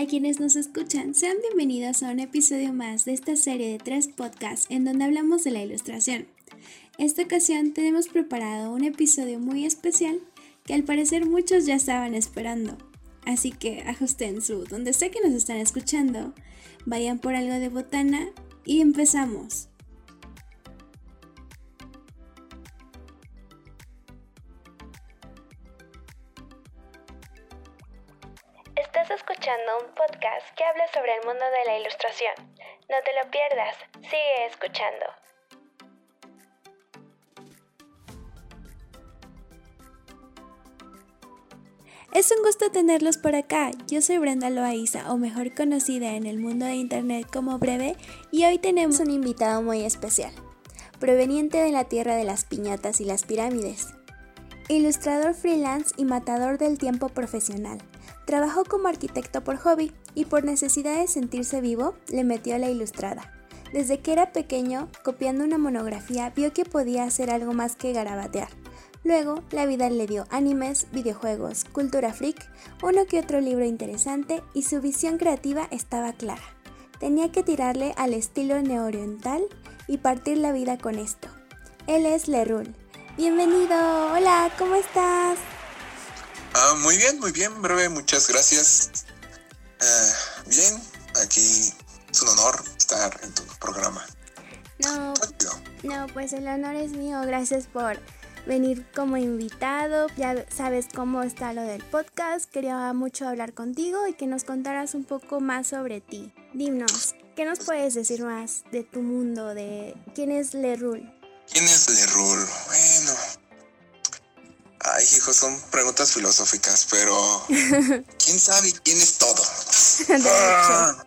A quienes nos escuchan, sean bienvenidos a un episodio más de esta serie de tres podcasts en donde hablamos de la ilustración. Esta ocasión tenemos preparado un episodio muy especial que al parecer muchos ya estaban esperando. Así que ajusten su donde sé que nos están escuchando, vayan por algo de botana y empezamos. Que habla sobre el mundo de la ilustración. No te lo pierdas, sigue escuchando. Es un gusto tenerlos por acá. Yo soy Brenda Loaiza, o mejor conocida en el mundo de internet como Breve, y hoy tenemos un invitado muy especial, proveniente de la tierra de las piñatas y las pirámides. Ilustrador freelance y matador del tiempo profesional. Trabajó como arquitecto por hobby y por necesidad de sentirse vivo le metió a la ilustrada. Desde que era pequeño, copiando una monografía, vio que podía hacer algo más que garabatear. Luego, la vida le dio animes, videojuegos, cultura freak, uno que otro libro interesante y su visión creativa estaba clara. Tenía que tirarle al estilo neoriental y partir la vida con esto. Él es Lerul. Bienvenido, hola, ¿cómo estás? Ah, muy bien, muy bien, breve, muchas gracias. Ah, bien, aquí es un honor estar en tu programa. No, no, pues el honor es mío, gracias por venir como invitado. Ya sabes cómo está lo del podcast. Quería mucho hablar contigo y que nos contaras un poco más sobre ti. Dinos, ¿qué nos puedes decir más de tu mundo? De quién es Lerul? ¿Quién es Lerul? Bueno. Ay, hijo, son preguntas filosóficas, pero ¿quién sabe quién es todo? Ah,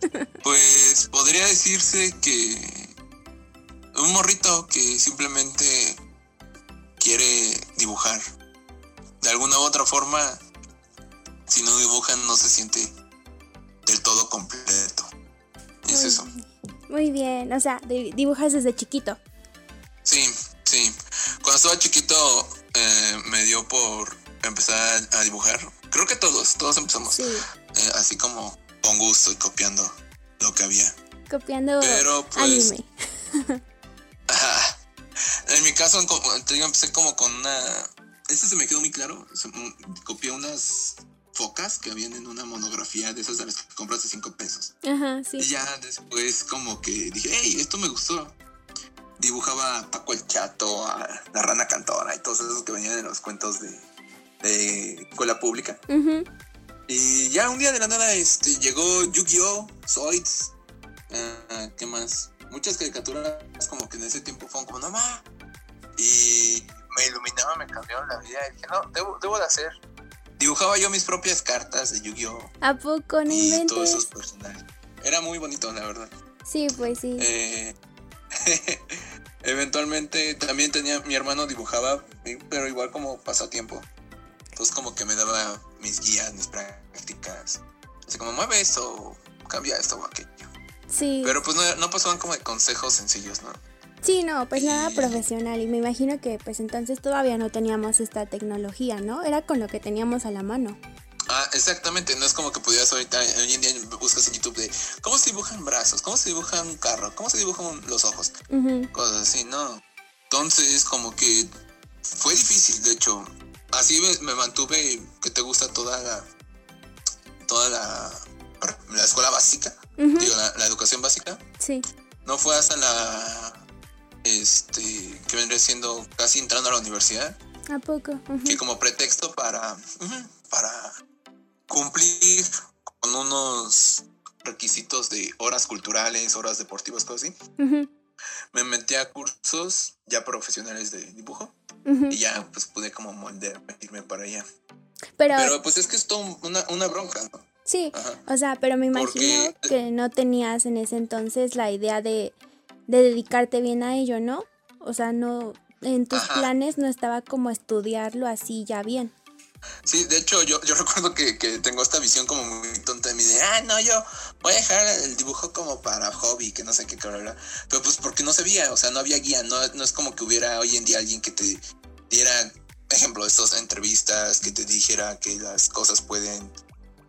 pues podría decirse que un morrito que simplemente quiere dibujar. De alguna u otra forma, si no dibujan no se siente del todo completo. Es eso. Muy bien, o sea, dibujas desde chiquito. Sí, sí. Cuando estaba chiquito eh, me dio por empezar a dibujar. Creo que todos, todos empezamos. Sí. Eh, así como con gusto y copiando lo que había. Copiando Pero pues... anime. Ajá. En mi caso, te digo, empecé como con una. Este se me quedó muy claro. Copié unas focas que habían en una monografía de esas de las que compras de 5 pesos. Ajá, sí. Y ya después, como que dije, hey, esto me gustó. Dibujaba a Paco el Chato, a la rana cantora y todos esos que venían en los cuentos de, de escuela pública. Y ya un día de la nada este, llegó Yu-Gi-Oh!, Zoids, uh, ¿qué más? muchas caricaturas como que en ese tiempo fueron como, no ma. Y me iluminaba, me cambiaron la vida. Y dije, no, debo, debo de hacer. Dibujaba yo mis propias cartas de Yu-Gi-Oh! ¿A poco no Y todos esos personajes. Era muy bonito, la verdad. Sí, pues sí. Eh, eventualmente también tenía, mi hermano dibujaba, pero igual como pasatiempo. Entonces como que me daba mis guías, mis prácticas. Así como mueve esto, cambia esto o aquello. Sí. Pero pues no, no pasaban como de consejos sencillos, ¿no? Sí, no, pues nada profesional y me imagino que pues entonces todavía no teníamos esta tecnología, ¿no? Era con lo que teníamos a la mano. Ah, exactamente, no es como que pudieras ahorita, hoy en día buscas en YouTube de cómo se dibujan brazos, cómo se dibuja un carro, cómo se dibujan los ojos, cosas así, ¿no? Entonces como que fue difícil, de hecho, así me, mantuve que te gusta toda la, toda la, la escuela básica, digo, la, la educación básica. Sí. No fue hasta la este, que vendría siendo casi entrando a la universidad. ¿A poco? Que como pretexto para, para cumplir con unos requisitos de horas culturales, horas deportivas, cosas así. Me metí a cursos ya profesionales de dibujo y ya pues pude como moldearme, irme para allá. Pero, pero pues es que es todo una, una bronca, ¿no? Sí, o sea, pero me imagino que no tenías en ese entonces la idea de de dedicarte bien a ello, ¿no? O sea, no, en tus planes no estaba como estudiarlo así ya bien. Sí, de hecho yo, yo recuerdo que, tengo esta visión como muy tonta de mí de, ah, no, yo voy a dejar el dibujo como para hobby, que no sé qué, Pero pues porque no se veía, o sea, no había guía, no, no es como que hubiera hoy en día alguien que te diera, ejemplo, estas entrevistas, que te dijera que las cosas pueden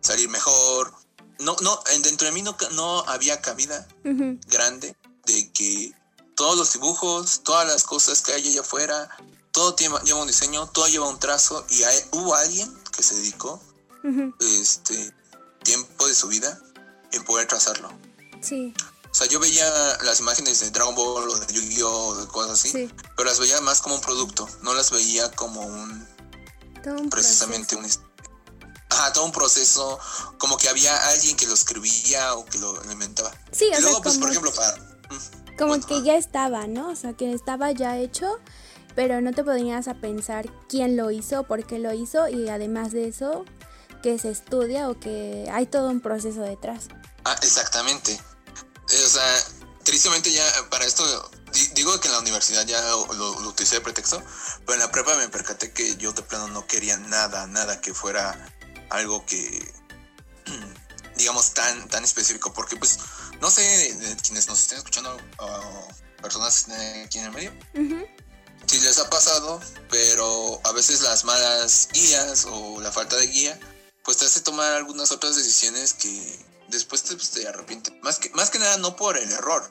salir mejor, no, no, dentro de mí no, no había cabida grande de que todos los dibujos, todas las cosas que hay allá afuera, todo lleva un diseño, todo lleva un trazo y hubo alguien que se dedicó este tiempo de su vida en poder trazarlo. Sí. O sea, yo veía las imágenes de Dragon Ball o de Yu-Gi-Oh! de cosas así, pero las veía más como un producto, no las veía como un... precisamente un... Ajá, todo un proceso, como que había alguien que lo escribía o que lo inventaba. Sí, y luego, pues, por ejemplo, para... Como que ya estaba, ¿no? O sea, que estaba ya hecho, pero no te podrías a pensar quién lo hizo, por qué lo hizo y además de eso, que se estudia o que hay todo un proceso detrás. Ah, exactamente. Eh, o sea, tristemente ya para esto, digo que en la universidad ya lo, utilicé de pretexto, pero en la prepa me percaté que yo de plano no quería nada, nada que fuera algo que, digamos, tan, tan específico, porque pues, no sé, de, quienes nos estén escuchando, personas aquí en el medio, si les ha pasado, pero a veces las malas guías o la falta de guía, pues te hace tomar algunas otras decisiones que después te, pues, te arrepientes. Más que, más que nada no por el error,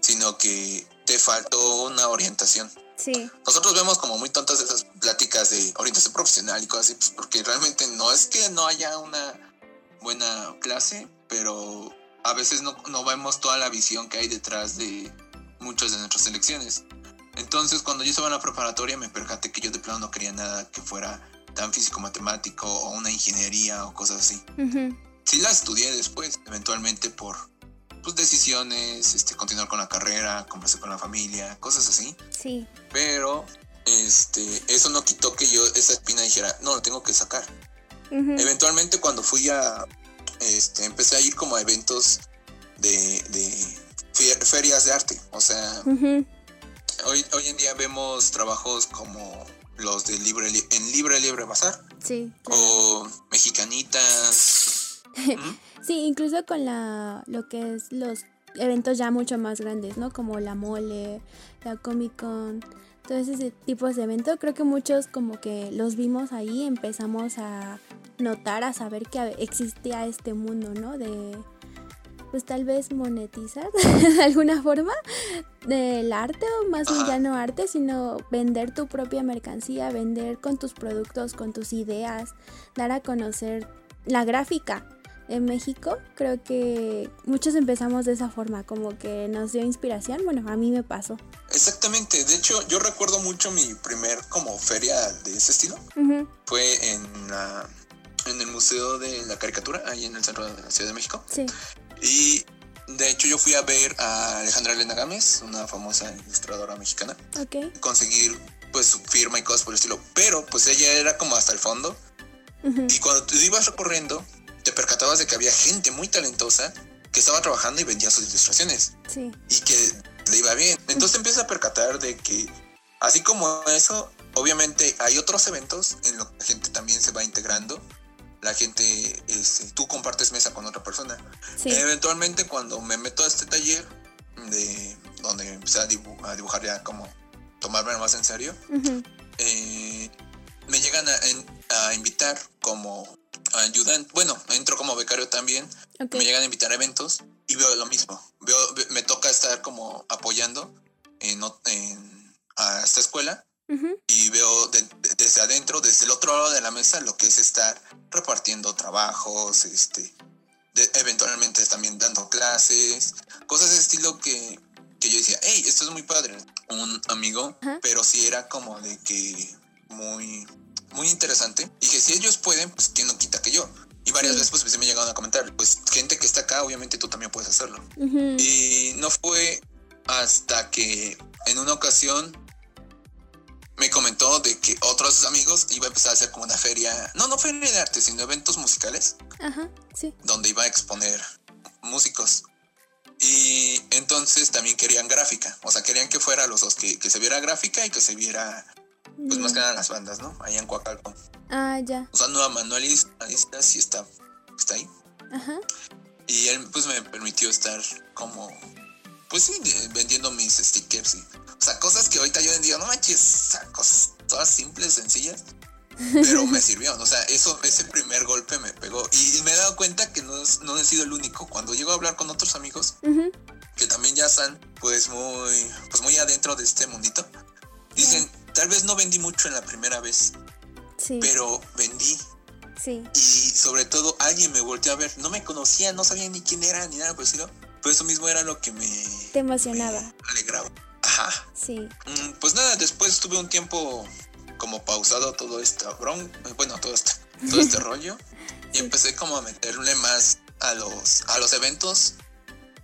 sino que te faltó una orientación. Sí. Nosotros vemos como muy tontas esas pláticas de orientación profesional y cosas así, pues porque realmente no es que no haya una buena clase, pero a veces no, no vemos toda la visión que hay detrás de muchas de nuestras elecciones. Entonces, cuando yo estaba en la preparatoria, me percaté que yo de plano no quería nada que fuera tan físico-matemático o una ingeniería o cosas así sí la estudié después, eventualmente por pues, decisiones, este, continuar con la carrera, conversar con la familia, cosas así. Sí. Pero este, eso no quitó que yo esa espina dijera, no, lo tengo que sacar. Eventualmente cuando fui a, este, empecé a ir como a eventos de, de ferias de arte. O sea, hoy, hoy en día vemos trabajos como los de Libre, en Libre Libre Bazar. Sí. O Mexicanitas, sí, incluso con la lo que es los eventos ya mucho más grandes, ¿no? Como la mole, la Comic Con, todo ese tipo de eventos, creo que muchos como que los vimos ahí, empezamos a notar, a saber que existía este mundo, ¿no? De pues tal vez monetizar de alguna forma del arte o más bien ya no arte, sino vender tu propia mercancía, vender con tus productos, con tus ideas, dar a conocer la gráfica, en México, creo que muchos empezamos de esa forma, como que nos dio inspiración. Bueno, a mí me pasó. Exactamente, de hecho yo recuerdo mucho mi primer como feria de ese estilo. Fue en, la, en el Museo de la Caricatura, ahí en el centro de la Ciudad de México. Sí. Y de hecho yo fui a ver a Alejandra Elena Gámez, una famosa ilustradora mexicana. Ok. Conseguir pues su firma y cosas por el estilo. Pero pues ella era como hasta el fondo. Y cuando tú ibas recorriendo, te percatabas de que había gente muy talentosa que estaba trabajando y vendía sus ilustraciones. Sí. Y que le iba bien. Entonces te empiezas a percatar de que, así como eso, obviamente hay otros eventos en los que la gente también se va integrando. La gente, este, tú compartes mesa con otra persona. Sí. Eventualmente cuando me meto a este taller, de donde empecé a, dibujar ya como tomarme más en serio, eh, me llegan a, a invitar como ayudante, bueno, entro como becario también, me llegan a invitar a eventos y veo lo mismo. Veo, me toca estar como apoyando en, a esta escuela y veo desde adentro, desde el otro lado de la mesa, lo que es estar repartiendo trabajos, este, eventualmente también dando clases, cosas de estilo que, que yo decía, hey, esto es muy padre. Un amigo, pero sí era como de que muy muy interesante. Y que si ellos pueden, pues quién no quita que yo. Y varias veces pues, se me llegaron a comentar, pues gente que está acá, obviamente tú también puedes hacerlo. Y no fue hasta que en una ocasión me comentó de que otros amigos iba a empezar a hacer como una feria, no, no feria de arte, sino eventos musicales. Ajá, sí. Donde iba a exponer músicos. Y entonces también querían gráfica, o sea, querían que fuera los dos, que, que se viera gráfica y que se viera pues más que nada las bandas, ¿no? Allá en Coacalco. Ah, ya. Usando a Manuel sí está, está ahí. Ajá. Y él pues me permitió estar como, pues sí, vendiendo mis stickers y, o sea, cosas que ahorita yo en día, no manches, o sea, cosas todas simples, sencillas, pero me sirvió, o sea, eso, ese primer golpe me pegó y me he dado cuenta que no, no he sido el único. Cuando llego a hablar con otros amigos que también ya están pues muy, pues muy adentro de este mundito, dicen, tal vez no vendí mucho en la primera vez, pero vendí. Sí. Y sobre todo alguien me volteó a ver, no me conocía, no sabía ni quién era ni nada parecido, pero eso mismo era lo que me... Te emocionaba. alegraba. Ajá. Sí. Mm, pues nada, después tuve un tiempo como pausado todo este bron, bueno, todo este, todo este rollo y empecé como a meterle más a los a los eventos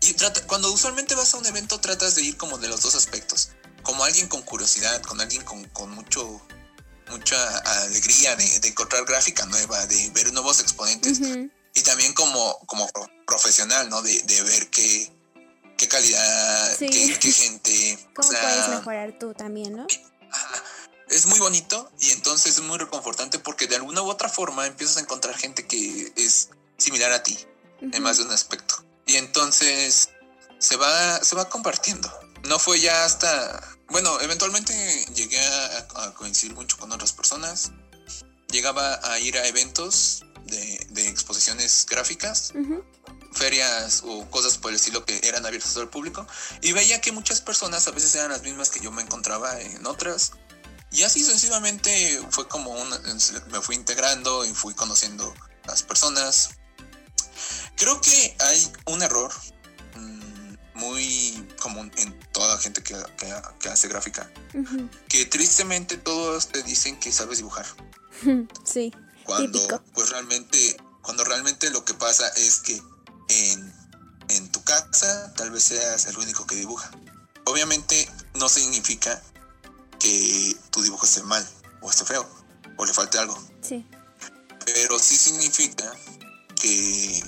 y trata, cuando usualmente vas a un evento tratas de ir como de los dos aspectos, como alguien con curiosidad, con alguien con, con mucho mucha alegría de, encontrar gráfica nueva, de ver nuevos exponentes y también como como profesional, ¿no? De, de ver qué qué calidad, qué, gente. ¿Cómo puedes mejorar tú también, no? Es muy bonito y entonces es muy reconfortante porque de alguna u otra forma empiezas a encontrar gente que es similar a ti en más de un aspecto. Y entonces se va, se va compartiendo. No fue ya hasta, bueno, eventualmente llegué a, coincidir mucho con otras personas. Llegaba a ir a eventos de, exposiciones gráficas, ferias o cosas por el estilo que eran abiertas al público. Y veía que muchas personas a veces eran las mismas que yo me encontraba en otras y así sucesivamente fue como una, me fui integrando y fui conociendo las personas. Creo que hay un error mm, muy común en toda la gente que, hace gráfica, que tristemente todos te dicen que sabes dibujar. Sí. Cuando pues realmente, cuando realmente lo que pasa es que en, en tu casa tal vez seas el único que dibuja. Obviamente no significa que tu dibujo esté mal o esté feo o le falte algo. Sí. Pero sí significa que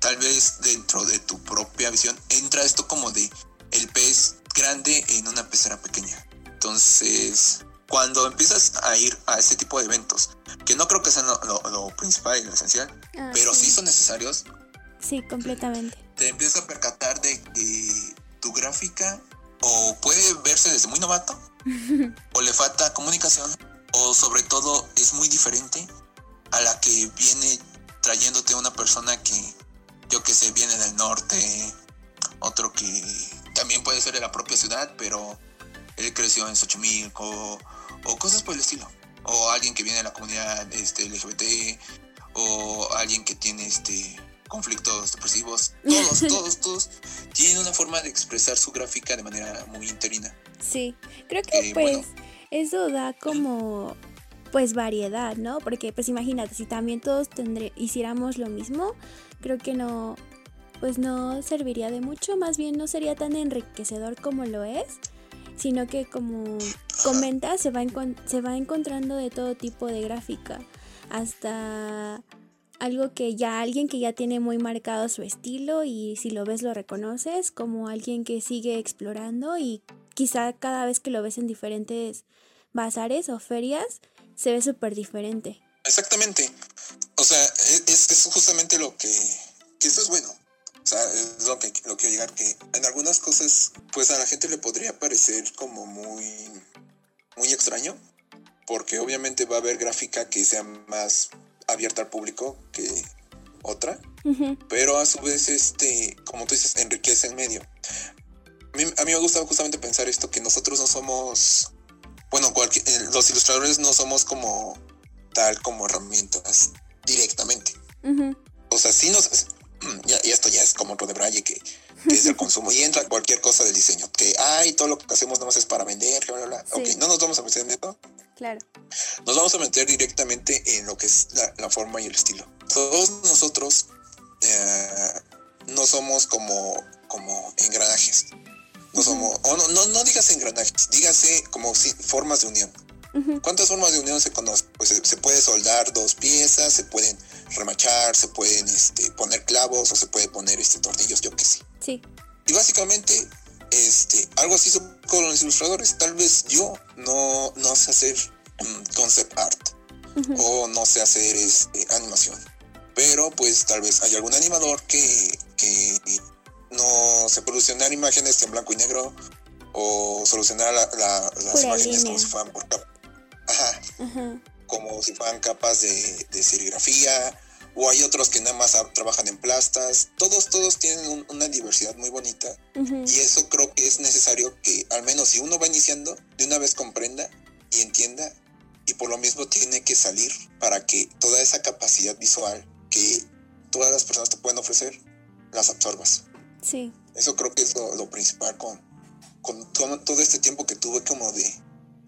tal vez dentro de tu propia visión entra esto como de el pez grande en una pecera pequeña. Entonces, cuando empiezas a ir a ese tipo de eventos, que no creo que sean lo, principal y lo esencial, ah, pero sí. son necesarios. Sí, completamente. Te empiezas a percatar de que tu gráfica o puede verse desde muy novato, o le falta comunicación, o sobre todo es muy diferente a la que viene trayéndote una persona que, yo que sé, viene del norte, otro que también puede ser de la propia ciudad, pero él creció en Xochimilco, o cosas por el estilo. O alguien que viene de la comunidad este, LGBT, o alguien que tiene este conflictos depresivos, todos, todos, todos tienen una forma de expresar su gráfica de manera muy interina. Sí, creo que pues eso da como pues variedad, ¿no? Porque pues imagínate, si también todos tendré, hiciéramos lo mismo, creo que no, pues no serviría de mucho, más bien no sería tan enriquecedor como lo es, sino que como comenta, se va, se va encontrando de todo tipo de gráfica, hasta algo que ya alguien que ya tiene muy marcado su estilo y si lo ves lo reconoces como alguien que sigue explorando y quizá cada vez que lo ves en diferentes bazares o ferias se ve súper diferente. Exactamente. O sea, e-, es, justamente lo que, que eso es bueno. O sea, es lo que lo quiero llegar, que en algunas cosas, pues a la gente le podría parecer como muy, muy extraño, porque obviamente va a haber gráfica que sea más abierta al público que otra, pero a su vez, este, como tú dices, enriquece el medio. A mí, me gusta justamente pensar esto, que nosotros no somos, bueno, eh, los ilustradores no somos como tal como herramientas directamente. O sea, sí nos, y esto ya es como otro de Braille que, es el consumo y entra cualquier cosa del diseño, que, ay, todo lo que hacemos no es para vender, bla, bla, Ok, no nos vamos a meter en esto. Claro. Nos vamos a meter directamente en lo que es la, forma y el estilo. Todos nosotros eh, no somos como, como engranajes. No somos, o no, no, digas engranajes, dígase como si, formas de unión. ¿Cuántas formas de unión se conocen? Pues se, puede soldar dos piezas, se pueden remachar, se pueden este, poner clavos o se puede poner este, tornillos, yo que sé. Sí. Y básicamente este, algo así con los ilustradores. Tal vez yo no, no sé hacer mm, concept art o no sé hacer este, animación. Pero pues tal vez hay algún animador que, que no se solucionar imágenes en blanco y negro o solucionar las imágenes como si fueran por capa. Ajá. Como si fueran capas de, serigrafía, o hay otros que nada más trabajan en plastas. Todos, todos tienen una diversidad muy bonita y eso creo que es necesario que al menos si uno va iniciando, de una vez comprenda y entienda y por lo mismo tiene que salir para que toda esa capacidad visual que todas las personas te pueden ofrecer, las absorbas. Sí. Eso creo que es lo, principal con, con todo, este tiempo que tuve como de,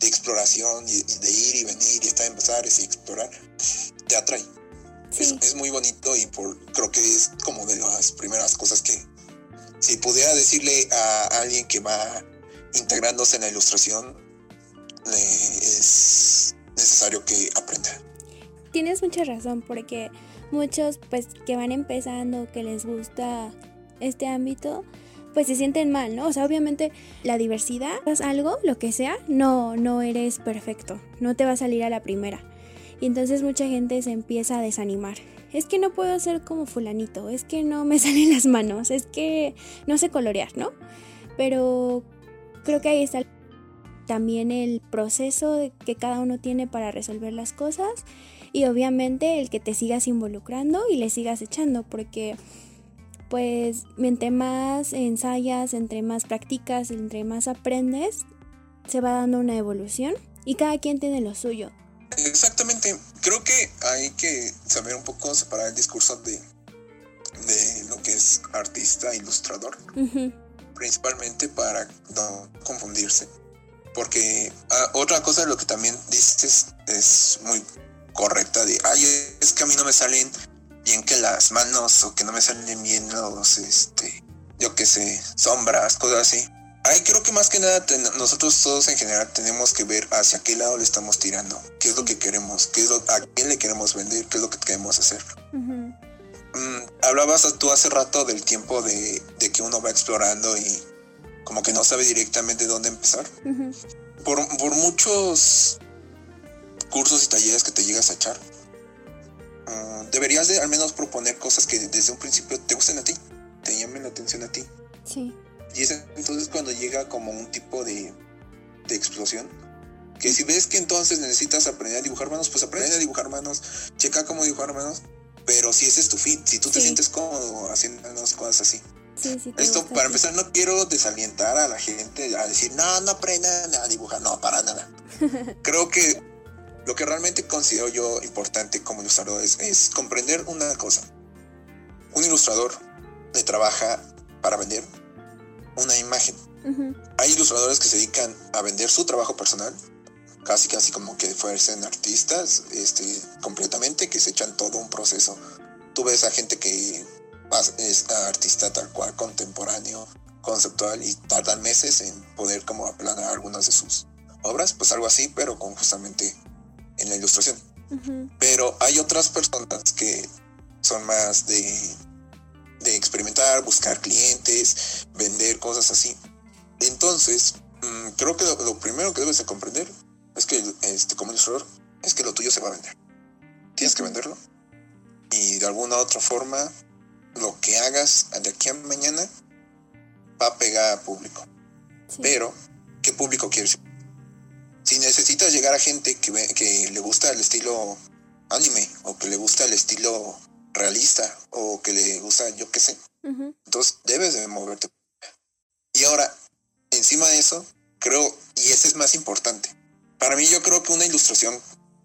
de exploración y de ir y venir y estar en bazares y explorar, te atrae. Sí. Es, muy bonito y por, creo que es como de las primeras cosas que si pudiera decirle a alguien que va integrándose en la ilustración, es necesario que aprenda. Tienes mucha razón porque muchos pues que van empezando, que les gusta este ámbito, pues se sienten mal, ¿no? O sea, obviamente la diversidad, es algo, lo que sea, no, no eres perfecto, no te va a salir a la primera. Y entonces mucha gente se empieza a desanimar. Es que no puedo ser como fulanito, es que no me salen las manos, es que no sé colorear, ¿no? Pero creo que ahí está también el proceso que cada uno tiene para resolver las cosas y obviamente el que te sigas involucrando y le sigas echando porque pues entre más ensayas, entre más practicas, entre más aprendes, se va dando una evolución y cada quien tiene lo suyo. Exactamente, creo que hay que saber un poco separar el discurso de, de lo que es artista, ilustrador, principalmente para no confundirse. Porque ah, otra cosa de lo que también dices es muy correcta de, ay, es que a mí no me salen bien que las manos o que no me salen bien los, este, yo qué sé, sombras, cosas así. Ahí creo que más que nada nosotros todos en general tenemos que ver hacia qué lado le estamos tirando, qué es lo que queremos, qué es lo, a quién le queremos vender, qué es lo que queremos hacer. Mm, hablabas tú hace rato del tiempo de, de, que uno va explorando y como que no sabe directamente dónde empezar. por, por muchos cursos y talleres que te llegas a echar, ah, deberías de al menos proponer cosas que desde un principio te gusten a ti, te llamen la atención a ti. Sí. Y es entonces cuando llega como un tipo de, de explosión. Que si ves que entonces necesitas aprender a dibujar manos, pues aprende a dibujar manos, checa cómo dibujar manos, pero si ese es tu fin, si tú te sientes cómodo haciendo cosas así. Sí, sí, Esto, para empezar, no quiero desalientar a la gente a decir, no, no aprendan a dibujar, no, para nada. Creo que lo que realmente considero yo importante como ilustrador es, comprender una cosa. Un ilustrador le trabaja para vender una imagen. Hay ilustradores que se dedican a vender su trabajo personal, casi casi como que fuesen artistas, este, completamente, que se echan todo un proceso. Tú ves a gente que es artista tal cual, contemporáneo, conceptual, y tardan meses en poder como aplanar algunas de sus obras, pues algo así, pero con justamente en la ilustración. Pero hay otras personas que son más de, de experimentar, buscar clientes, vender cosas así. Entonces, mm, creo que lo, primero que debes de comprender es que este, como ilustrador es que lo tuyo se va a vender. Tienes que venderlo. Y de alguna otra forma, lo que hagas de aquí a mañana va a pegar a público. Pero, ¿qué público quieres? Si necesitas llegar a gente que, que le gusta el estilo anime o que le gusta el estilo realista o que le gusta yo qué sé, entonces debes de moverte. Y ahora, encima de eso, creo, y ese es más importante, para mí yo creo que una ilustración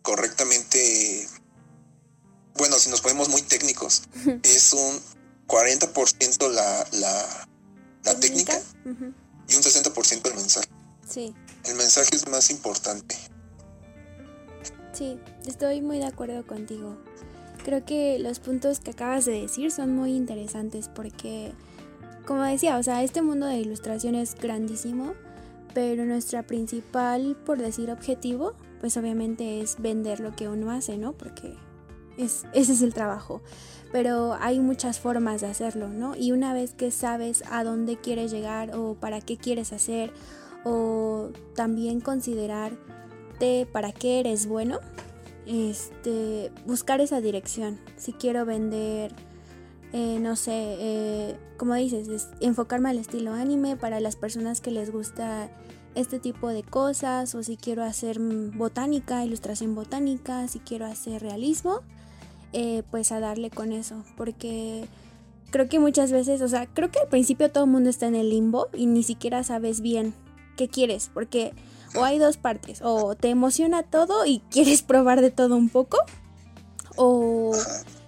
correctamente, bueno, si nos ponemos muy técnicos, es un 40% la, la, la técnica, y un 60% el mensaje. Sí. El mensaje es más importante. Sí, estoy muy de acuerdo contigo. Creo que los puntos que acabas de decir son muy interesantes porque, como decía, o sea, este mundo de ilustración es grandísimo, pero nuestra principal, por decir, objetivo, pues obviamente es vender lo que uno hace, ¿no? Porque es, ese es el trabajo. Pero hay muchas formas de hacerlo, ¿no? Y una vez que sabes a dónde quieres llegar o para qué quieres hacer o también considerarte para qué eres bueno, este, buscar esa dirección. Si quiero vender, eh, no sé, eh, como dices, enfocarme al estilo anime para las personas que les gusta este tipo de cosas o si quiero hacer botánica, ilustración botánica, si quiero hacer realismo, eh, pues a darle con eso, porque creo que muchas veces, o sea, creo que al principio todo el mundo está en el limbo y ni siquiera sabes bien qué quieres, porque o hay dos partes, o te emociona todo y quieres probar de todo un poco, o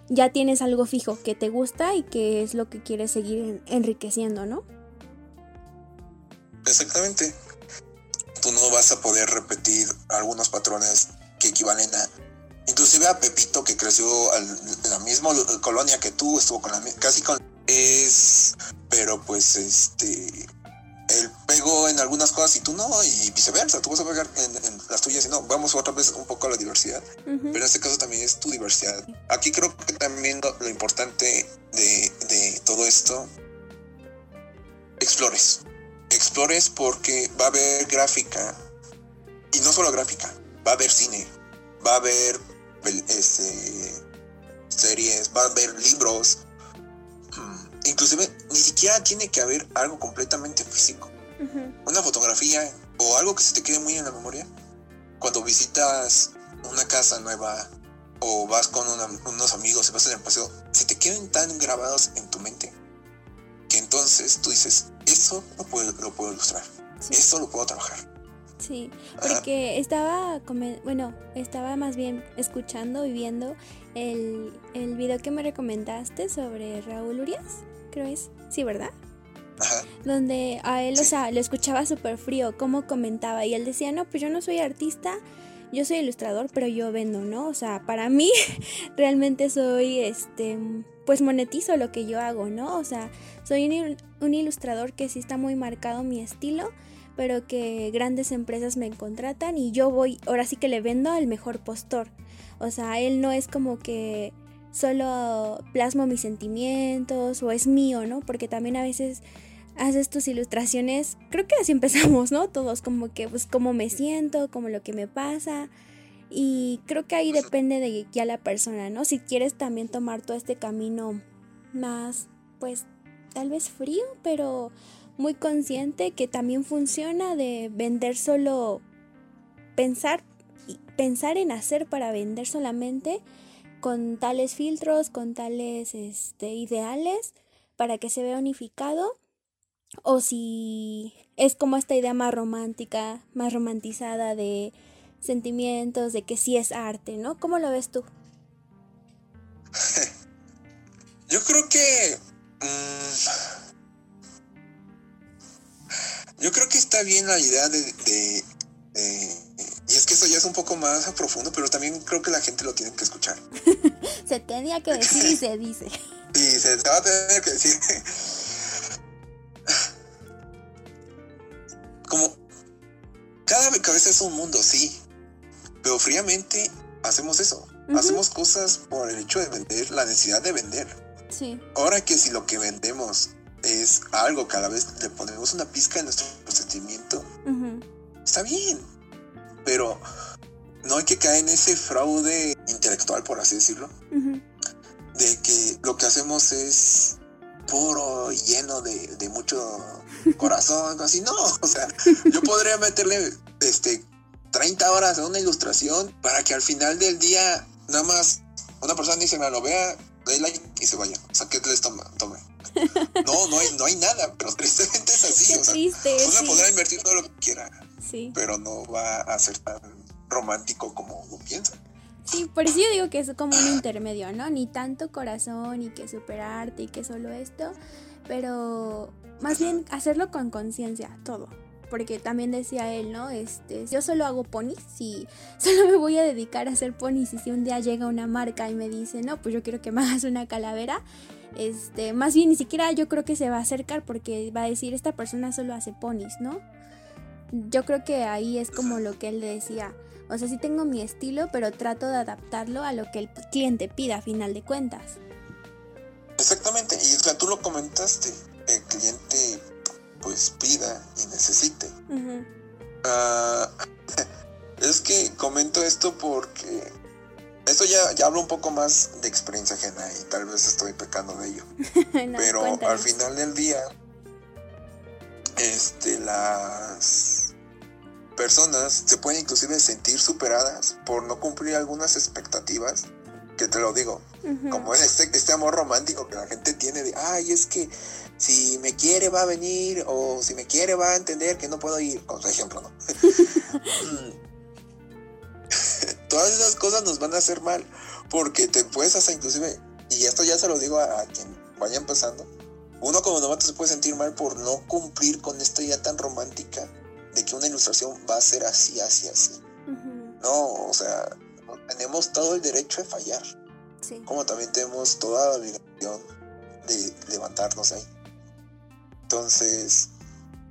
ya tienes algo fijo que te gusta y que es lo que quieres seguir enriqueciendo, ¿no? Exactamente. Tú no vas a poder repetir algunos patrones que equivalen a inclusive a Pepito que creció en la misma colonia que tú, estuvo con la casi con es pero pues este él pegó en algunas cosas y tú no, y viceversa, tú vas a pegar en, las tuyas y no, vamos otra vez un poco a la diversidad, pero en este caso también es tu diversidad. Aquí creo que también lo, importante de, de, todo esto, explores, explores porque va a haber gráfica, y no solo gráfica, va a haber cine, va a haber este, series, va a haber libros, inclusive ni siquiera tiene que haber algo completamente físico. Una fotografía o algo que se te quede muy en la memoria. Cuando visitas una casa nueva o vas con unos amigos y vas en el paseo, se te queden tan grabados en tu mente que entonces tú dices, eso lo puedo, lo puedo ilustrar, eso lo puedo trabajar. Sí, porque estaba, bueno, estaba más bien escuchando y viendo el, el video que me recomendaste sobre Raúl Urias creo es. Sí, ¿verdad? Ajá. Donde a él, o sea, lo escuchaba súper frío, como comentaba, y él decía, no, pues yo no soy artista, yo soy ilustrador, pero yo vendo, ¿no? O sea, para mí realmente soy, este, pues monetizo lo que yo hago, ¿no? O sea, soy un, un ilustrador que sí está muy marcado mi estilo, pero que grandes empresas me contratan y yo voy, ahora sí que le vendo al mejor postor. O sea, él no es como que solo plasmo mis sentimientos o es mío, ¿no? Porque también a veces haces tus ilustraciones, creo que así empezamos, ¿no? Todos como que, pues, cómo me siento, como lo que me pasa. Y creo que ahí depende de ya la persona, ¿no? Si quieres también tomar todo este camino más, pues, tal vez frío, pero muy consciente que también funciona de vender solo, pensar, pensar en hacer para vender solamente con tales filtros, con tales este, ideales para que se vea unificado o si es como esta idea más romántica, más romantizada de sentimientos, de que sí es arte, ¿no? ¿Cómo lo ves tú? Yo creo que... Mm, yo creo que está bien la idea de que eso ya es un poco más a profundo, pero también creo que la gente lo tiene que escuchar. se tenía que decir y se dice. Sí, se, va a tener que decir. Como cada cabeza es un mundo, sí. Pero fríamente hacemos eso. Hacemos cosas por el hecho de vender, la necesidad de vender. Sí. Ahora que si lo que vendemos es algo, cada vez le ponemos una pizca en nuestro sentimiento, está bien pero no hay que caer en ese fraude intelectual, por así decirlo, de que lo que hacemos es puro y lleno de, mucho corazón, así. No, o sea, yo podría meterle este 30 horas a una ilustración para que al final del día nada más una persona dice, me lo vea, dé like y se vaya, o sea, que les tome. No, no hay, no hay nada, pero tristemente es así, o sea, uno podrá invertir todo lo que quiera, pero no va a ser tan romántico como lo piensa. Sí, por eso yo digo que es como un intermedio, ¿no? Ni tanto corazón y que superarte y que solo esto, pero más bien hacerlo con conciencia, todo. Porque también decía él, ¿no? Este, yo solo hago ponis y solo me voy a dedicar a hacer ponis y si un día llega una marca y me dice, no, pues yo quiero que me hagas una calavera, este, más bien ni siquiera yo creo que se va a acercar porque va a decir, esta persona solo hace ponis, ¿no? Yo creo que ahí es como lo que él decía. O sea, sí tengo mi estilo, pero trato de adaptarlo a lo que el cliente pida a final de cuentas. Exactamente, y o sea, tú lo comentaste, el cliente pues pida y necesite. Ah, es que comento esto porque esto ya, ya hablo un poco más de experiencia ajena y tal vez estoy pecando de ello. pero al final del día, este, las personas se pueden inclusive sentir superadas por no cumplir algunas expectativas, que te lo digo, como este, este amor romántico que la gente tiene de, ay, es que si me quiere va a venir o si me quiere va a entender que no puedo ir, como ejemplo, ¿no? Todas esas cosas nos van a hacer mal porque te puedes hasta inclusive, y esto ya se lo digo a, quien vaya empezando, uno como novato se puede sentir mal por no cumplir con esta idea tan romántica de que una ilustración va a ser así, así, así. No, o sea, tenemos todo el derecho de fallar. Como también tenemos toda la obligación de levantarnos ahí. Entonces,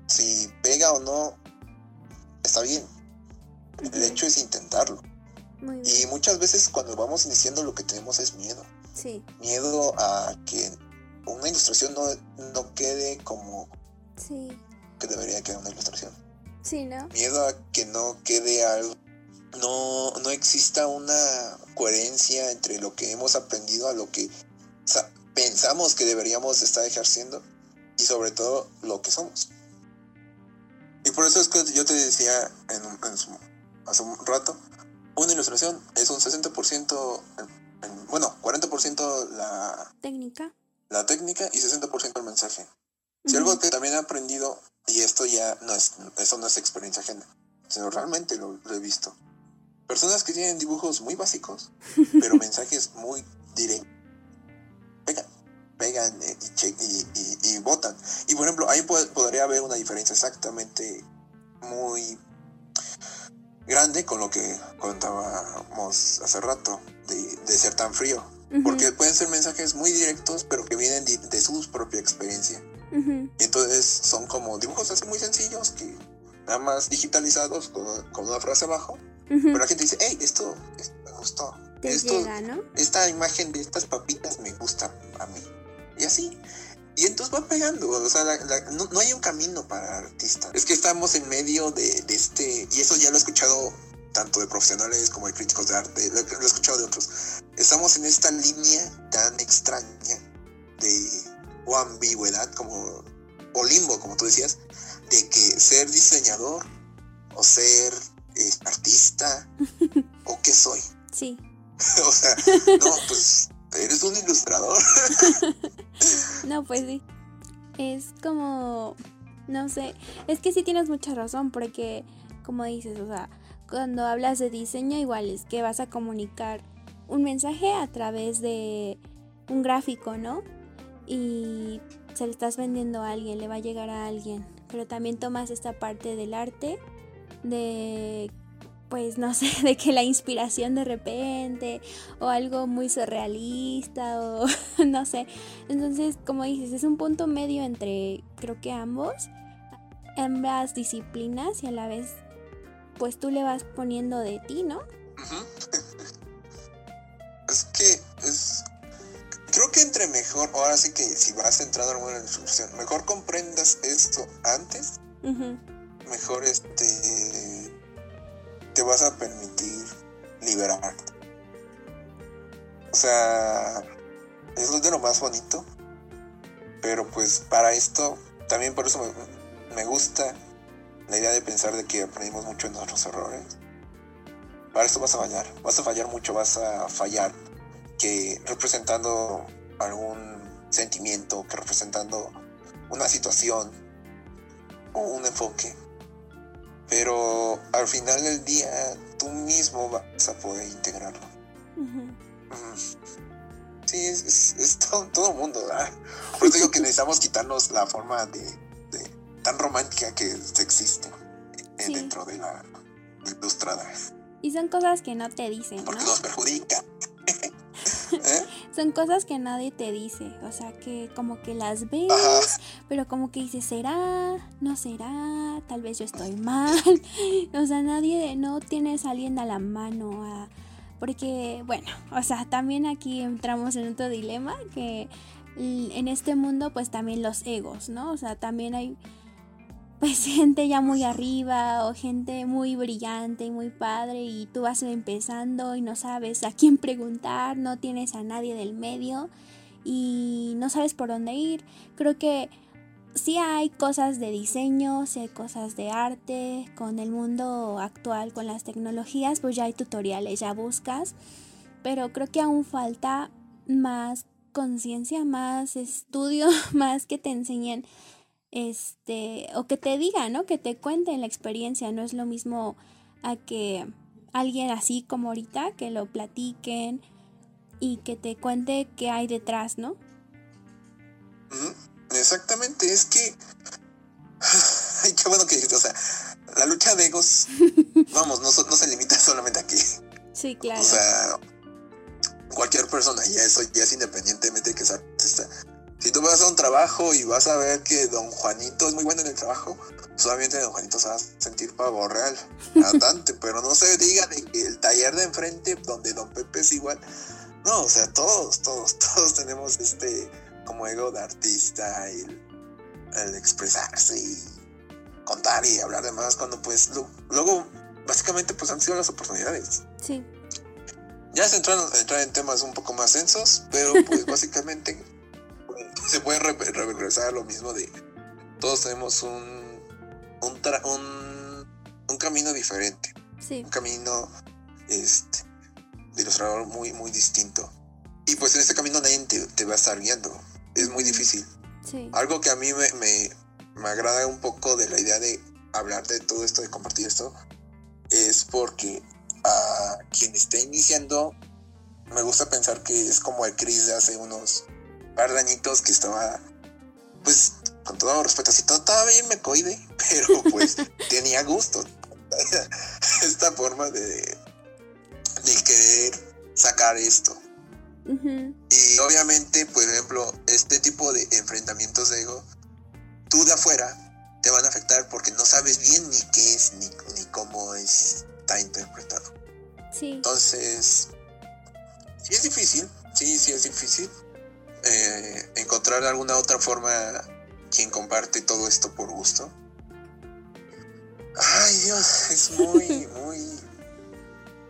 si pega o no, está bien. El hecho es intentarlo. Y muchas veces cuando vamos iniciando lo que tenemos es miedo. Sí. Miedo a que una ilustración no, no quede como sí. que debería quedar una ilustración. Sí, ¿no? Miedo a que no quede algo, no, no exista una coherencia entre lo que hemos aprendido a lo que pensamos que deberíamos estar ejerciendo y sobre todo lo que somos. Y por eso es que yo te decía en, hace un rato, una ilustración es un 60%, bueno, 40% la técnica. La técnica y 60% el mensaje. Si algo que también he aprendido, y esto ya no es, eso no es experiencia ajena, sino realmente lo, lo he visto. Personas que tienen dibujos muy básicos, pero mensajes muy directos pegan eh, y, y, votan. Y por ejemplo, ahí podría haber una diferencia exactamente muy grande con lo que contábamos hace rato, de, ser tan frío. Porque pueden ser mensajes muy directos, pero que vienen de, su propia experiencia. Y entonces son como dibujos así muy sencillos, que nada más digitalizados con, una frase abajo. Pero la gente dice, hey, esto, me gustó. esto, Esta imagen de estas papitas me gusta a mí y así. Y entonces va pegando, o sea, no, hay un camino para artistas. Es que estamos en medio de, este, y eso ya lo he escuchado tanto de profesionales como de críticos de arte, lo, he escuchado de otros. Estamos en esta línea tan extraña de o ambigüedad como, o limbo, como tú decías, de que ser diseñador o ser eh, artista o qué soy. Sí. o sea, no, pues eres un ilustrador. no, pues sí. Es como, no sé, es que sí tienes mucha razón, porque como dices, o sea, cuando hablas de diseño igual es que vas a comunicar un mensaje a través de un gráfico, ¿no? Y se le estás vendiendo a alguien, le va a llegar a alguien, pero también tomas esta parte del arte de pues no sé, de que la inspiración de repente o algo muy surrealista o no sé. Entonces, como dices, es un punto medio entre creo que ambos, ambas disciplinas y a la vez pues tú le vas poniendo de ti, ¿no? Es que entre mejor, ahora sí que si vas entrando en una instrucción, mejor comprendas esto antes, mejor este te vas a permitir liberarte. O sea, es de lo más bonito. Pero pues para esto, también por eso me, gusta la idea de pensar de que aprendimos mucho en nuestros errores. Para esto vas a fallar, vas a fallar mucho, vas a fallar que representando algún sentimiento, que representando una situación o un enfoque pero al final del día tú mismo vas a poder integrarlo. Sí, es, todo, el mundo, ¿verdad? Por eso digo que necesitamos quitarnos la forma de, tan romántica que existe dentro de la ilustrada. Y son cosas que no te dicen. Porque nos perjudica. ¿Eh? Son cosas que nadie te dice, o sea, que como que las ves, pero como que dices, ¿será? ¿No será? Tal vez yo estoy mal. o sea, nadie, no tienes a alguien a la mano, porque, bueno, o sea, también aquí entramos en otro dilema, que en este mundo pues también los egos, ¿no? O sea, también hay pues gente ya muy arriba o gente muy brillante y muy padre y tú vas empezando y no sabes a quién preguntar, no tienes a nadie del medio y no sabes por dónde ir. Creo que sí hay cosas de diseño, sí hay cosas de arte, con el mundo actual, con las tecnologías, pues ya hay tutoriales, ya buscas, pero creo que aún falta más conciencia, más estudio, más que te enseñen este o que te digan, ¿no? Que te cuenten la experiencia, no es lo mismo a que alguien así como ahorita que lo platiquen y que te cuente qué hay detrás, ¿no? Exactamente, es que. Ay, qué bueno que o sea, la lucha de egos, vamos, no, no se limita solamente aquí. Sí, claro. O sea, cualquier persona, ya eso ya es independientemente de que sea artista. Si tú vas a un trabajo y vas a ver que don Juanito es muy bueno en el trabajo, solamente don Juanito se va a sentir pavo real, bastante, pero no se diga de que el taller de enfrente, donde don Pepe es igual. No, o sea, todos, todos, todos tenemos este como ego de artista, el, el expresarse y contar y hablar de más cuando pues luego básicamente pues han sido las oportunidades. Sí. Ya se entran, entrar en temas un poco más densos, pero pues básicamente se puede regresar a lo mismo de todos tenemos un un, un, un camino diferente. Sí. Un camino este de ilustrador muy muy distinto. Y pues en este camino nadie te, te va a estar guiando es muy difícil. Algo que a mí me, me, agrada un poco de la idea de hablar de todo esto, de compartir esto, es porque a quien esté iniciando, me gusta pensar que es como el Chris de hace unos par de añitos que estaba, pues, con todo respeto, así todo estaba bien mecoide, pero pues tenía gusto. Esta forma de, de querer sacar esto. Y obviamente, por ejemplo, este tipo de enfrentamientos de ego, tú de afuera te van a afectar porque no sabes bien ni qué es ni, ni cómo está interpretado. Sí. Entonces, sí es difícil, sí, sí es difícil eh, encontrar alguna otra forma quien comparte todo esto por gusto. Ay Dios, es muy, muy,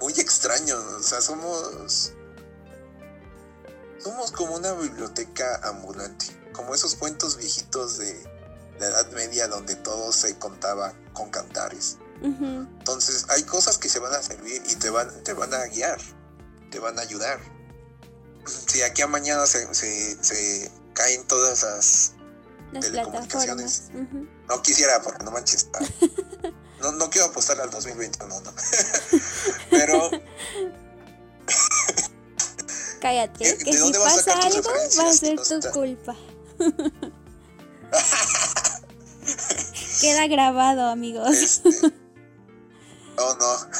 muy extraño. O sea, somos somos como una biblioteca ambulante, como esos cuentos viejitos de la Edad Media donde todo se contaba con cantares. Entonces hay cosas que se van a servir y te van, te van a guiar, te van a ayudar. Si aquí a mañana se, se, caen todas las, telecomunicaciones, no quisiera porque no manches. No, no quiero apostar al 2021, no. Pero Cállate, que si pasa algo va a ser tu culpa. Queda grabado, amigos. Este, oh, no.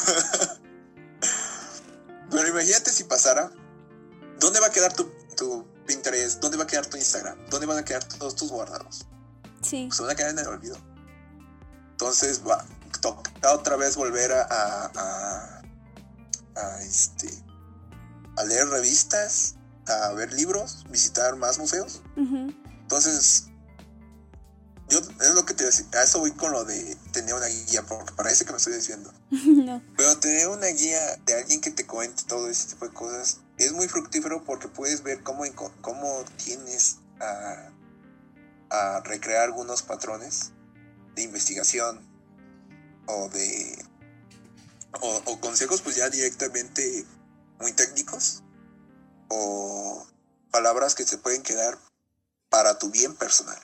Pero imagínate si pasara. ¿Dónde va a quedar tu, tu Pinterest? ¿Dónde va a quedar tu Instagram? ¿Dónde van a quedar todos tus guardados? Sí. Se van a quedar en el olvido. Entonces va, toca otra vez volver a, a, a, a este a leer revistas, a ver libros, visitar más museos. Entonces, yo es lo que te decía, a eso voy con lo de tener una guía, porque parece que me estoy diciendo. no. Pero tener una guía de alguien que te cuente todo ese tipo de cosas es muy fructífero porque puedes ver cómo, cómo tienes a, a recrear algunos patrones de investigación o de o, o consejos pues ya directamente muy técnicos o palabras que se pueden quedar para tu bien personal.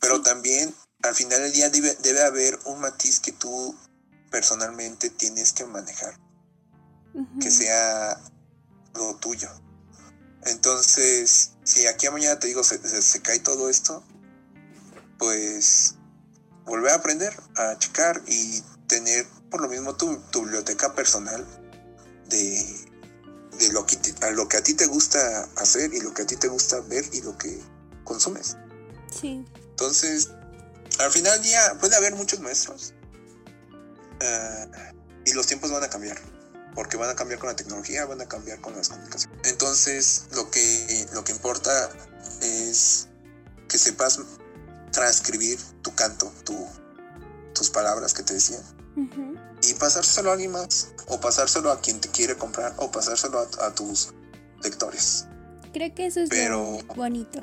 Pero también al final del día debe, debe haber un matiz que tú personalmente tienes que manejar, que sea lo tuyo. Entonces, si aquí a mañana te digo se, se, cae todo esto, pues volver a aprender, a checar y tener por lo mismo tu, tu biblioteca personal de de lo que, a lo que a ti te gusta hacer y lo que a ti te gusta ver y lo que consumes. Sí. Entonces, al final del día puede haber muchos maestros eh, y los tiempos van a cambiar porque van a cambiar con la tecnología, van a cambiar con las comunicaciones. Entonces, lo que, lo que importa es que sepas transcribir tu canto, tu, tus palabras que te decían y pasárselo a alguien más, o pasárselo a quien te quiere comprar, o pasárselo a, tus lectores. Creo que eso es Pero, bonito.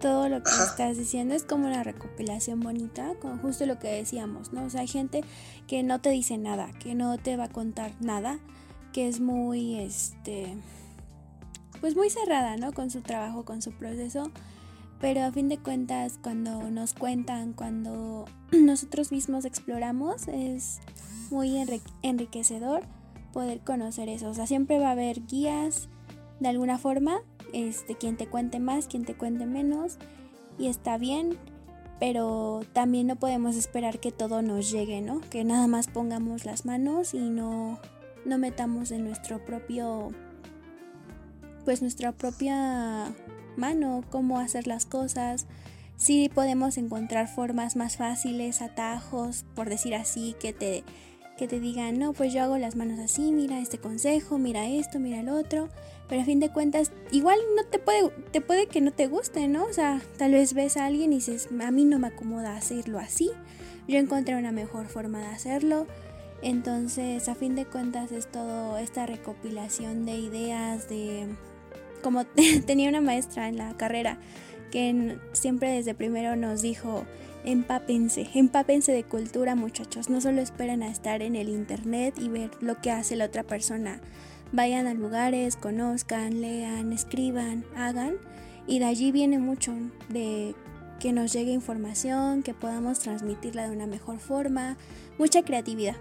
Todo lo que estás diciendo es como una recopilación bonita, con justo lo que decíamos, ¿no? O sea, hay gente que no te dice nada, que no te va a contar nada, que es muy, este, pues muy cerrada, ¿no? Con su trabajo, con su proceso. Pero a fin de cuentas, cuando nos cuentan, cuando nosotros mismos exploramos, es muy enriquecedor poder conocer eso. O sea, siempre va a haber guías de alguna forma, este, quien te cuente más, quien te cuente menos, y está bien, pero también no podemos esperar que todo nos llegue, ¿no? Que nada más pongamos las manos y no, no metamos en nuestro propio, pues nuestra propia mano cómo hacer las cosas. Sí podemos encontrar formas más fáciles, atajos, por decir así, que te, que te digan, no, pues yo hago las manos así, mira este consejo, mira esto, mira el otro. Pero a fin de cuentas, igual no te puede, te puede que no te guste, ¿no? O sea, tal vez ves a alguien y dices, a mí no me acomoda hacerlo así. Yo encontré una mejor forma de hacerlo. Entonces, a fin de cuentas, es todo esta recopilación de ideas, de como tenía una maestra en la carrera que siempre desde primero nos dijo, empápense, empápense de cultura muchachos, no solo esperen a estar en el internet y ver lo que hace la otra persona, vayan a lugares, conozcan, lean, escriban, hagan y de allí viene mucho de que nos llegue información, que podamos transmitirla de una mejor forma, mucha creatividad.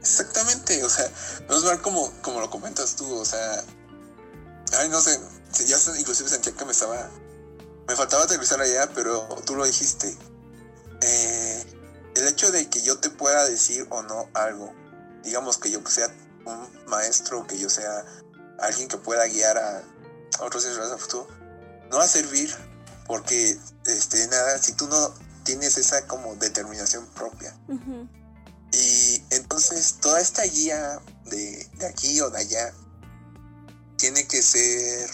Exactamente, o sea, vamos a ver como, como lo comentas tú, o sea, Ay, no sé, ya inclusive sentía que me estaba... Me faltaba aterrizar allá, pero tú lo dijiste. Eh, el hecho de que yo te pueda decir o no algo, digamos que yo sea un maestro, que yo sea alguien que pueda guiar a, otros a futuro, no va a servir porque, este, nada, si tú no tienes esa como determinación propia. Y entonces toda esta guía de, de aquí o de allá tiene que ser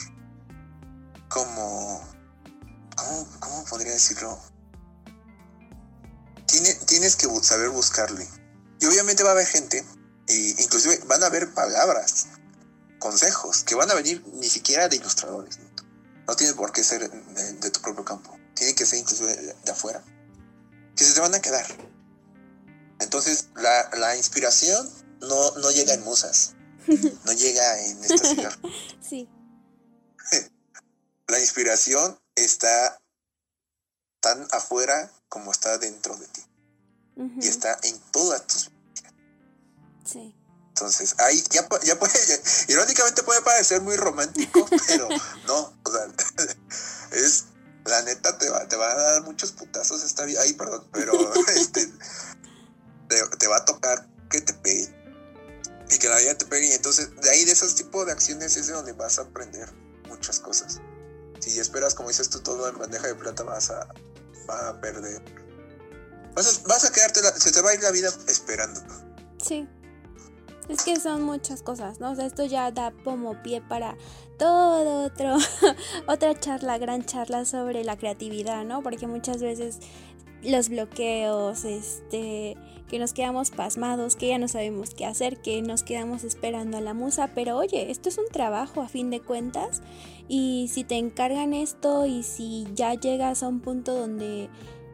como... ¿Cómo, podría decirlo? Tiene, tienes que saber buscarle. Y obviamente va a haber gente, e inclusive van a haber palabras, consejos, que van a venir ni siquiera de ilustradores. No, tiene por qué ser de, tu propio campo. Tiene que ser inclusive de, afuera. Que se te van a quedar. Entonces, la, la inspiración no, no llega en musas no llega en esta ciudad. Sí. La inspiración está tan afuera como está dentro de ti. Y está en todas tus Sí. Entonces, ahí ya, ya puede, irónicamente puede parecer muy romántico, pero no, o sea, es, la neta te va, te va a dar muchos putazos esta vida, ay, perdón, pero este, te, te va a tocar que te peguen y que la vida te pegue. Y entonces, de ahí, de esos tipos de acciones, es de donde vas a aprender muchas cosas. Si esperas, como dices tú, todo en bandeja de plata, vas a, a perder. Vas a, quedarte, se te va a ir la vida esperando. Sí. Es que son muchas cosas, ¿no? O sea, esto ya da como pie para todo otro, otra charla, gran charla sobre la creatividad, ¿no? Porque muchas veces los bloqueos, este, que nos quedamos pasmados, que ya no sabemos qué hacer, que nos quedamos esperando a la musa, pero oye, esto es un trabajo a fin de cuentas y si te encargan esto y si ya llegas a un punto donde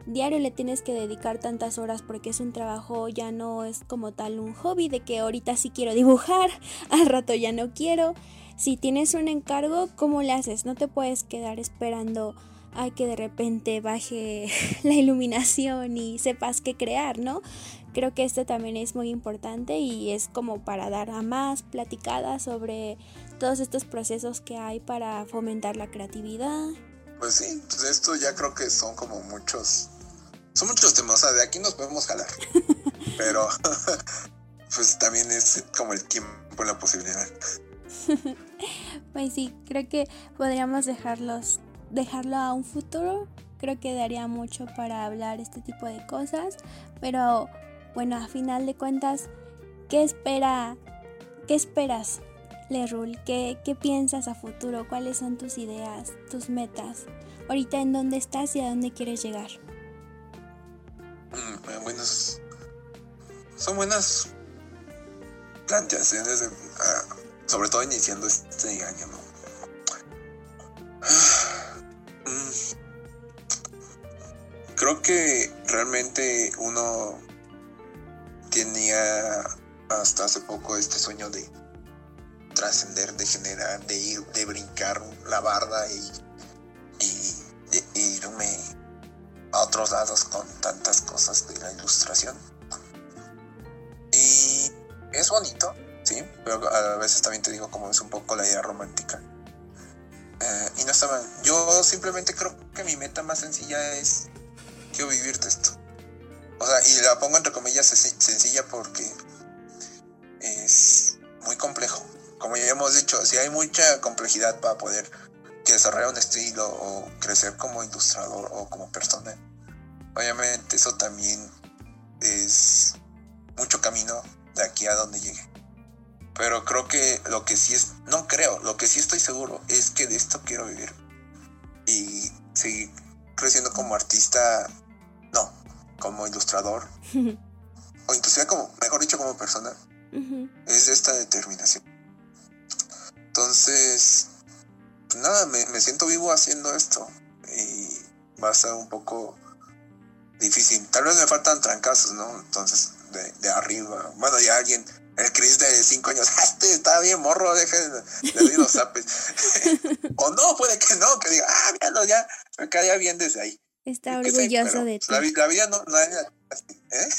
diario le tienes que dedicar tantas horas porque es un trabajo, ya no es como tal un hobby de que ahorita sí quiero dibujar, al rato ya no quiero. Si tienes un encargo, ¿cómo le haces? No te puedes quedar esperando hay que de repente baje la iluminación y sepas qué crear, ¿no? Creo que esto también es muy importante y es como para dar a más platicada sobre todos estos procesos que hay para fomentar la creatividad. Pues sí, pues esto ya creo que son como muchos, son muchos temas, o sea, de aquí nos podemos jalar, pero pues también es como el tiempo la posibilidad. pues sí, creo que podríamos dejarlos dejarlo a un futuro. Creo que daría mucho para hablar este tipo de cosas. Pero bueno, a final de cuentas, ¿qué espera? ¿Qué esperas, Lerul? ¿Qué, ¿Qué piensas a futuro? ¿Cuáles son tus ideas, tus metas? Ahorita en dónde estás y a dónde quieres llegar. Mm, buenas, son buenas planteaciones, ah, sobre todo iniciando este año, ¿no? creo que realmente uno tenía hasta hace poco este sueño de trascender, de generar, de ir, de brincar la barda y, irme a otros lados con tantas cosas de la ilustración. Y es bonito, sí, pero a veces también te digo como es un poco la idea romántica. Eh, y no está mal. Yo simplemente creo que mi meta más sencilla es quiero vivir de esto. O sea, y la pongo entre comillas sencilla porque es muy complejo. Como ya hemos dicho, si hay mucha complejidad para poder desarrollar un estilo o crecer como ilustrador o como persona, obviamente eso también es mucho camino de aquí a donde llegue. Pero creo que lo que sí es, no creo, lo que sí estoy seguro es que de esto quiero vivir. Y seguir creciendo como artista, no, como ilustrador. o inclusive como, mejor dicho, como persona. Es esta determinación. Entonces, nada, me, me siento vivo haciendo esto. Y va a ser un poco difícil. Tal vez me faltan trancazos, ¿no? Entonces, de, de arriba. Bueno, ya alguien el Chris de 5 años, ah, este está bien morro, deja de los zapes. o no, puede que no, que diga, ah, míralo, ya me caía bien desde ahí. Está orgulloso de ti. La, vida no, no ¿eh?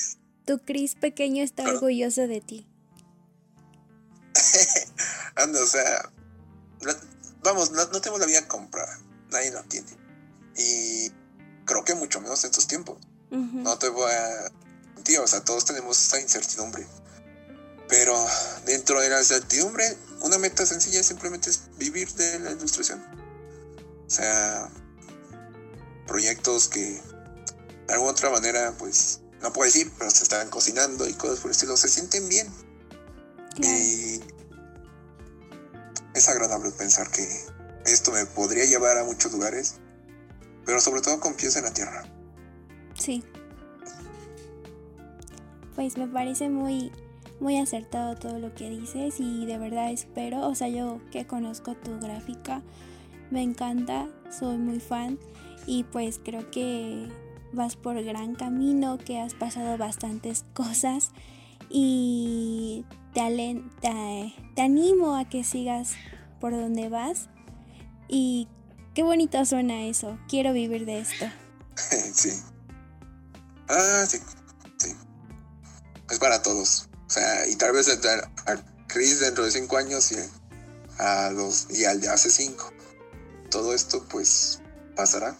Tu Chris pequeño está orgulloso de ti. Anda, o sea, vamos, no, tenemos la vida comprada, nadie la tiene. Y creo que mucho menos en estos tiempos. No te voy a Tío, o sea, todos tenemos esa incertidumbre. Pero dentro de la incertidumbre, una meta sencilla simplemente es vivir de la ilustración. O sea, proyectos que de alguna otra manera, pues, no puedo decir, pero se están cocinando y cosas por el estilo, se sienten bien. Y es agradable pensar que esto me podría llevar a muchos lugares, pero sobre todo con pies en la tierra. Sí. Pues me parece muy muy acertado todo lo que dices y de verdad espero, o sea, yo que conozco tu gráfica, me encanta, soy muy fan y pues creo que vas por gran camino, que has pasado bastantes cosas y te, te, animo a que sigas por donde vas y qué bonito suena eso, quiero vivir de esto. Sí. Ah, sí, sí. Es para todos. O sea, y tal vez a, Chris dentro de cinco años y a y al de hace cinco. Todo esto pues pasará.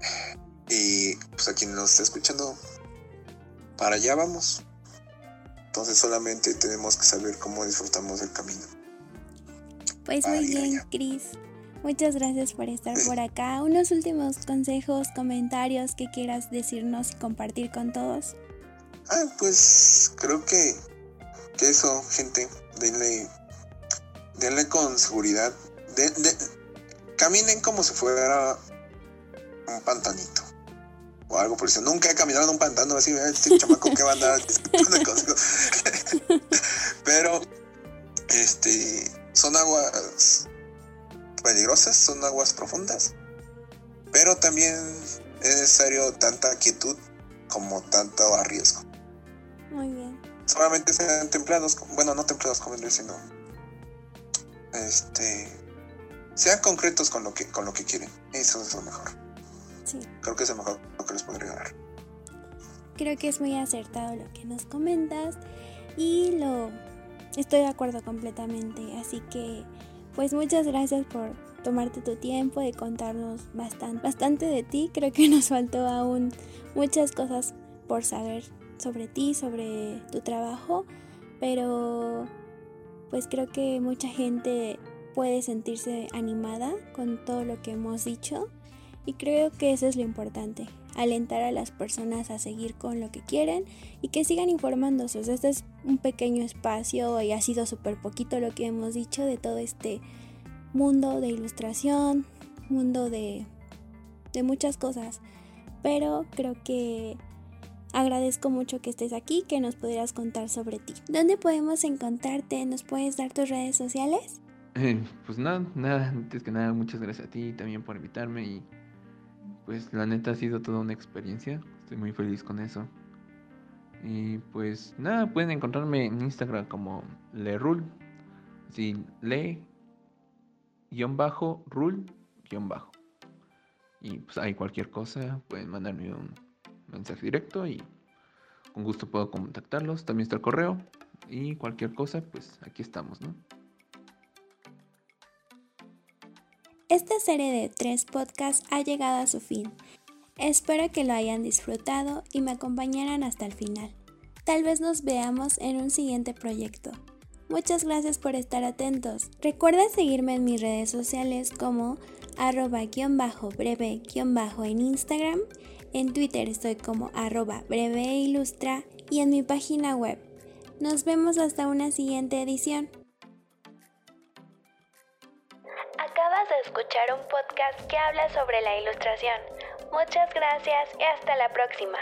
Y pues a quien nos está escuchando, para allá vamos. Entonces solamente tenemos que saber cómo disfrutamos el camino. Pues muy bien, Chris. Muchas gracias por estar por acá. Unos últimos consejos, comentarios que quieras decirnos y compartir con todos. Ah, pues creo que, que eso, gente, denle, denle con seguridad. De, caminen como si fuera un pantanito o algo por eso. Nunca he caminado en un pantano así, este chamaco que va a andar Pero, este, son aguas peligrosas, son aguas profundas, pero también es necesario tanta quietud como tanto riesgo. Muy bien. Solamente sean templados, bueno, no templados como sino este sean concretos con lo que con lo que quieren. Eso es lo mejor. Sí. Creo que es lo mejor lo que les podría dar. Creo que es muy acertado lo que nos comentas y lo estoy de acuerdo completamente. Así que pues muchas gracias por tomarte tu tiempo de contarnos bastante, bastante de ti. Creo que nos faltó aún muchas cosas por saber sobre ti, sobre tu trabajo, pero pues creo que mucha gente puede sentirse animada con todo lo que hemos dicho y creo que eso es lo importante, alentar a las personas a seguir con lo que quieren y que sigan informándose. este es un pequeño espacio y ha sido súper poquito lo que hemos dicho de todo este mundo de ilustración, mundo de, de muchas cosas, pero creo que Agradezco mucho que estés aquí, que nos pudieras contar sobre ti. ¿Dónde podemos encontrarte? ¿Nos puedes dar tus redes sociales? Eh, pues nada, nada, antes que nada, muchas gracias a ti también por invitarme y pues la neta ha sido toda una experiencia. Estoy muy feliz con eso. Y pues nada, pueden encontrarme en Instagram como lerul. Sin le guion bajo rule guion bajo. Y pues hay cualquier cosa, pueden mandarme un mensaje directo y con gusto puedo contactarlos. También está el correo y cualquier cosa, pues aquí estamos, ¿no? Esta serie de tres podcasts ha llegado a su fin. Espero que lo hayan disfrutado y me acompañaran hasta el final. Tal vez nos veamos en un siguiente proyecto. Muchas gracias por estar atentos. Recuerda seguirme en mis redes sociales como arroba bajo breve bajo en Instagram. En Twitter estoy como arroba breve e ilustra y en mi página web. Nos vemos hasta una siguiente edición. Escuchar un podcast que habla sobre la ilustración. Muchas gracias y hasta la próxima.